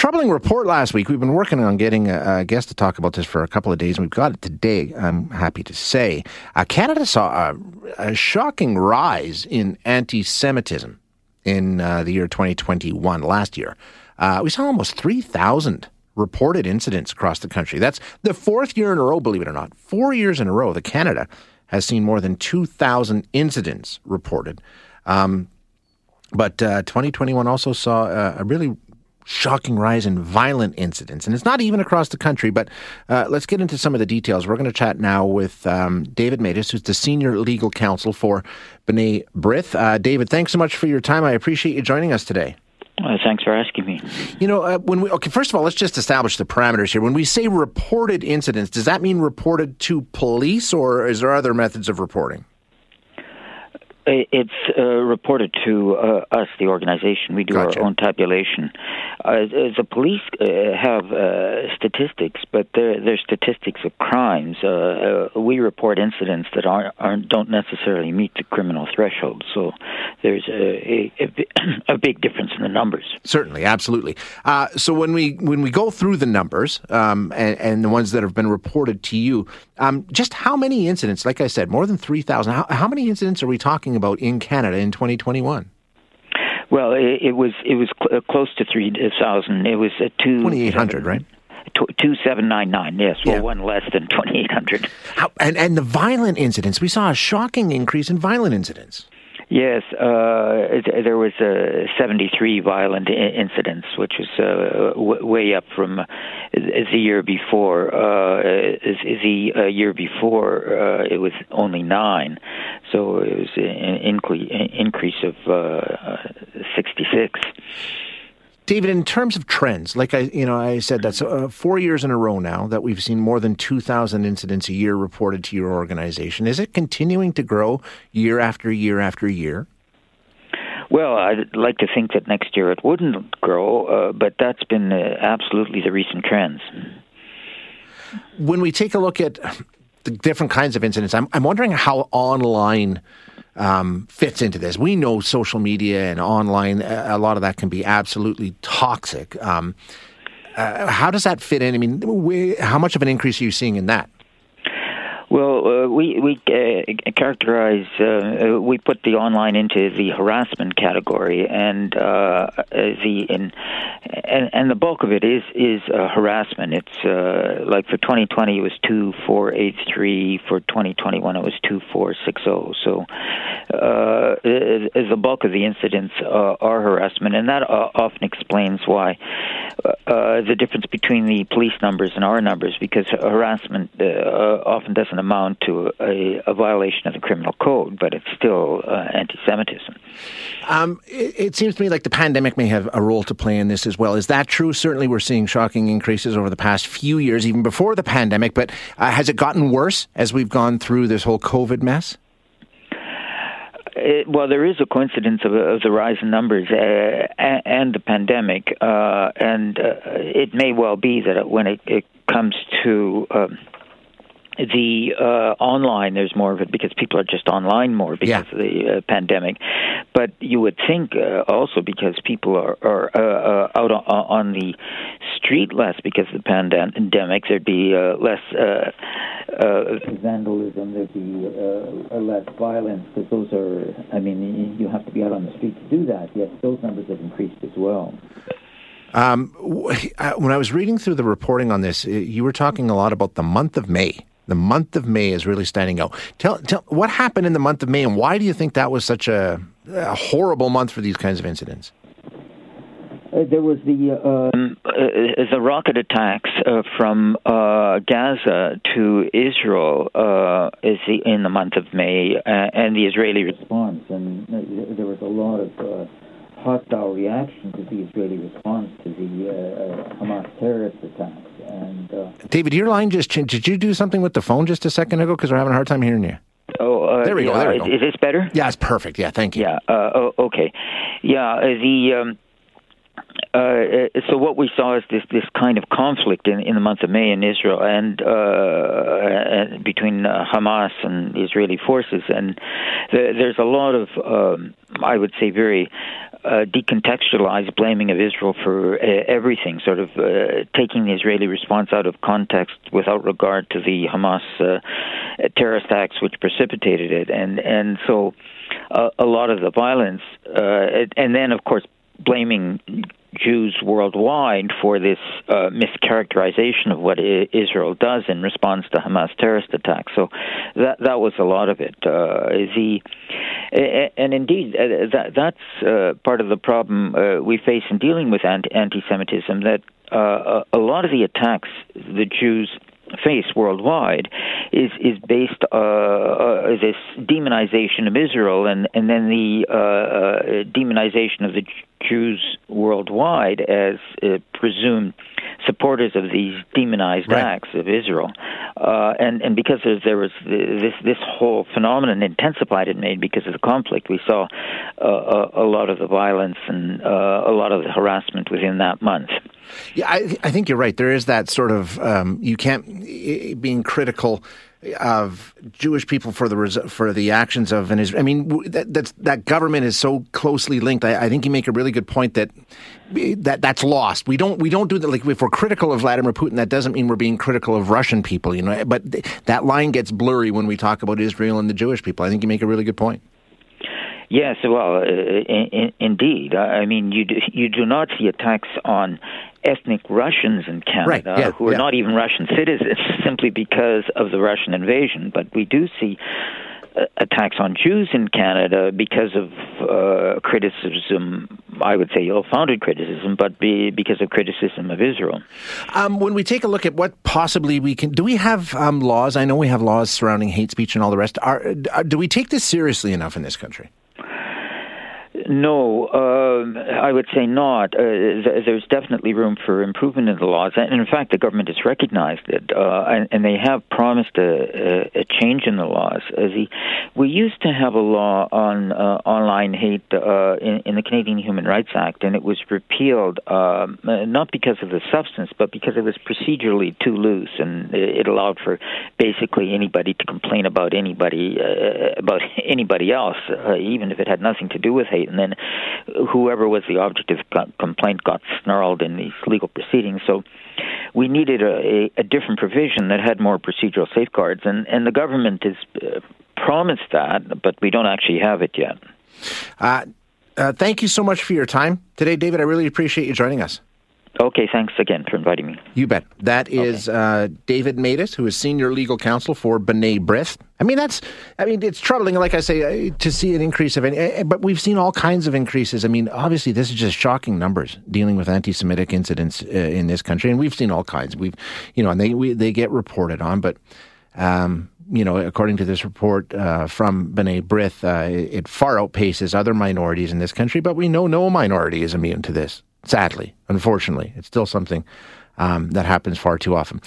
troubling report last week. We've been working on getting a, a, guest to talk about this for a couple of days, and we've got it today. I'm happy to say. Uh, Canada saw a, a, shocking rise in anti-Semitism in uh, the year 2021. Last year, uh, we saw almost 3,000 reported incidents across the country. That's the fourth year in a row, believe it or not, four years in a row that Canada has seen more than 2,000 incidents reported. Um, but uh, 2021 also saw a really shocking rise in violent incidents. And it's not even across the country, but uh, let's get into some of the details. We're going to chat now with um, David Matas, who's the senior legal counsel for B'nai B'rith. Uh, David, thanks so much for your time. I appreciate you joining us today. Uh, thanks for asking me. You know, uh, when we okay, first of all, let's just establish the parameters here. When we say reported incidents, does that mean reported to police, or is there other methods of reporting? It's uh, reported to uh, us, the organization. We do gotcha. our own tabulation. Uh, the police uh, have uh, statistics, but they're, they're, statistics of crimes. Uh, we report incidents that aren't, aren't, don't necessarily meet the criminal threshold. So there's a, a, a big difference in the numbers. Certainly, absolutely. so when we when we go through the numbers um, and, and, the ones that have been reported to you, um, just how many incidents? Like I said, more than three thousand. How, how many incidents are we talking about in Canada in 2021? Well, it, it was it was cl- uh, close to three thousand. It was a two twenty eight hundred, right? Two seven nine nine. Yes, well, yeah. one less than twenty eight hundred. And and the violent incidents, we saw a shocking increase in violent incidents. Yes, uh, there was uh, 73 violent I- incidents, which was uh, w- way up from uh, the year before. Uh, the uh, year before, uh, it was only nine, so it was an increase of uh, 66. David, in terms of trends, like I, you know, I said that's uh, four years in a row now that we've seen more than two thousand incidents a year reported to your organization. Is it continuing to grow year after year after year? Well, I'd like to think that next year it wouldn't grow, uh, but that's been uh, absolutely the recent trends. When we take a look at the different kinds of incidents, I'm, I'm wondering how online um, fits into this. We know social media and online, a lot of that can be absolutely toxic. Um, uh, how does that fit in? I mean, we, how much of an increase are you seeing in that? Well, uh, we we uh, characterize uh, uh, we put the online into the harassment category, and uh, the in, and, and the bulk of it is is uh, harassment. It's like for 2020 it was two four eight three. For 2021 it was two four six zero. So the bulk of the incidents are harassment, and that often explains why the difference between the police numbers and our numbers, because harassment often doesn't amount to a, a, violation of the criminal code, but it's still uh, anti-Semitism. Um, it, it, seems to me like the pandemic may have a role to play in this as well. Is that true? Certainly, we're seeing shocking increases over the past few years, even before the pandemic. But uh, has it gotten worse as we've gone through this whole COVID mess? It, well, there is a coincidence of, of the rise in numbers uh, and, and, the pandemic, uh, and uh, it may well be that when it, it comes to um, the uh, online, there's more of it because people are just online more because yeah. of the uh, pandemic. But you would think uh, also because people are, are uh, uh, out on, on, the street less because of the pandemic, there'd be uh, less vandalism, there'd be less violence because those are, I mean, you have to be out on the street to do that. Yes, those numbers have increased as well. Um, when I was reading through the reporting on this, you were talking a lot about the month of May the month of May is really standing out. Tell, tell what happened in the month of May, and why do you think that was such a, a horrible month for these kinds of incidents? Uh, there was the uh, um, uh, the rocket attacks uh, from uh, Gaza to Israel uh, is the, in the month of May, and the Israeli response, and there was a lot of hostile reaction to the Israeli response to the Hamas terrorist attacks. And uh, David, your line just changed. Did you do something with the phone just a second ago? Because we're having a hard time hearing you. Oh, uh, there we yeah, go. There we go. Is, is, this better? Yeah, it's perfect. Yeah, thank you. Yeah. Uh, oh, okay. Yeah. The um, uh, so what we saw is this this kind of conflict in, in the month of May in Israel and uh, between uh, Hamas and Israeli forces, and the, there's a lot of um, I would say very uh, decontextualized blaming of Israel for uh, everything, sort of uh, taking the Israeli response out of context without regard to the Hamas terrorist acts which precipitated it, and and so a lot of the violence, and then of course blaming Jews worldwide for this uh, mischaracterization of what I- Israel does in response to Hamas terrorist attacks. So that that was a lot of it. Uh, the and indeed uh, that that's uh, part of the problem uh, we face in dealing with anti anti-Semitism. That uh, a lot of the attacks the Jews face worldwide is is based uh, uh, this demonization of Israel and and then the uh, uh demonization of the Jews worldwide as uh, presumed supporters of these demonized right. acts of Israel, uh, and and because there was this this whole phenomenon intensified and made because of the conflict, we saw a, a, lot of the violence and a lot of the harassment within that month. Yeah, I, I think you're right. There is that sort of um, you can't being critical of Jewish people for the for the actions of an Israel. I mean, that that government is so closely linked. I, I, think you make a really good point that that that's lost. We don't we don't do that. Like if we're critical of Vladimir Putin, that doesn't mean we're being critical of Russian people. You know, but that line gets blurry when we talk about Israel and the Jewish people. I think you make a really good point. Yes, well, uh, in, indeed. I mean, you do, you do not see attacks on ethnic Russians in Canada right, yeah, who are yeah. not even Russian citizens simply because of the Russian invasion, but we do see uh, attacks on Jews in Canada because of uh, criticism, I would say ill founded criticism, but be, because of criticism of Israel. Um, when we take a look at what possibly we can, do we have um, laws? I know we have laws surrounding hate speech and all the rest. Are, do we take this seriously enough in this country? No, uh, I would say not. Uh, th- there's definitely room for improvement in the laws, and in fact, the government has recognized it, uh, and, and, they have promised a, a, change in the laws. Uh, the, we used to have a law on uh, online hate uh, in, in, the Canadian Human Rights Act, and it was repealed um, not because of the substance, but because it was procedurally too loose, and it allowed for basically anybody to complain about anybody about anybody else, even if it had nothing to do with hate and then whoever was the object of complaint got snarled in these legal proceedings. So we needed a, a, different provision that had more procedural safeguards, and, and the government has uh, promised that, but we don't actually have it yet. Uh, uh, thank you so much for your time today, David. I really appreciate you joining us. Okay, thanks again for inviting me. You bet. That is okay. uh, David Matas, who is senior legal counsel for B'nai B'rith. I mean, that's, I mean, it's troubling, like I say, uh, to see an increase of any, uh, but we've seen all kinds of increases. I mean, obviously, this is just shocking numbers dealing with anti-Semitic incidents uh, in this country, and we've seen all kinds. We've, you know, and they we, they get reported on, but. Um, you know, according to this report uh, from B'nai B'rith, uh, it far outpaces other minorities in this country, but we know no minority is immune to this. Sadly, unfortunately, it's still something um, that happens far too often.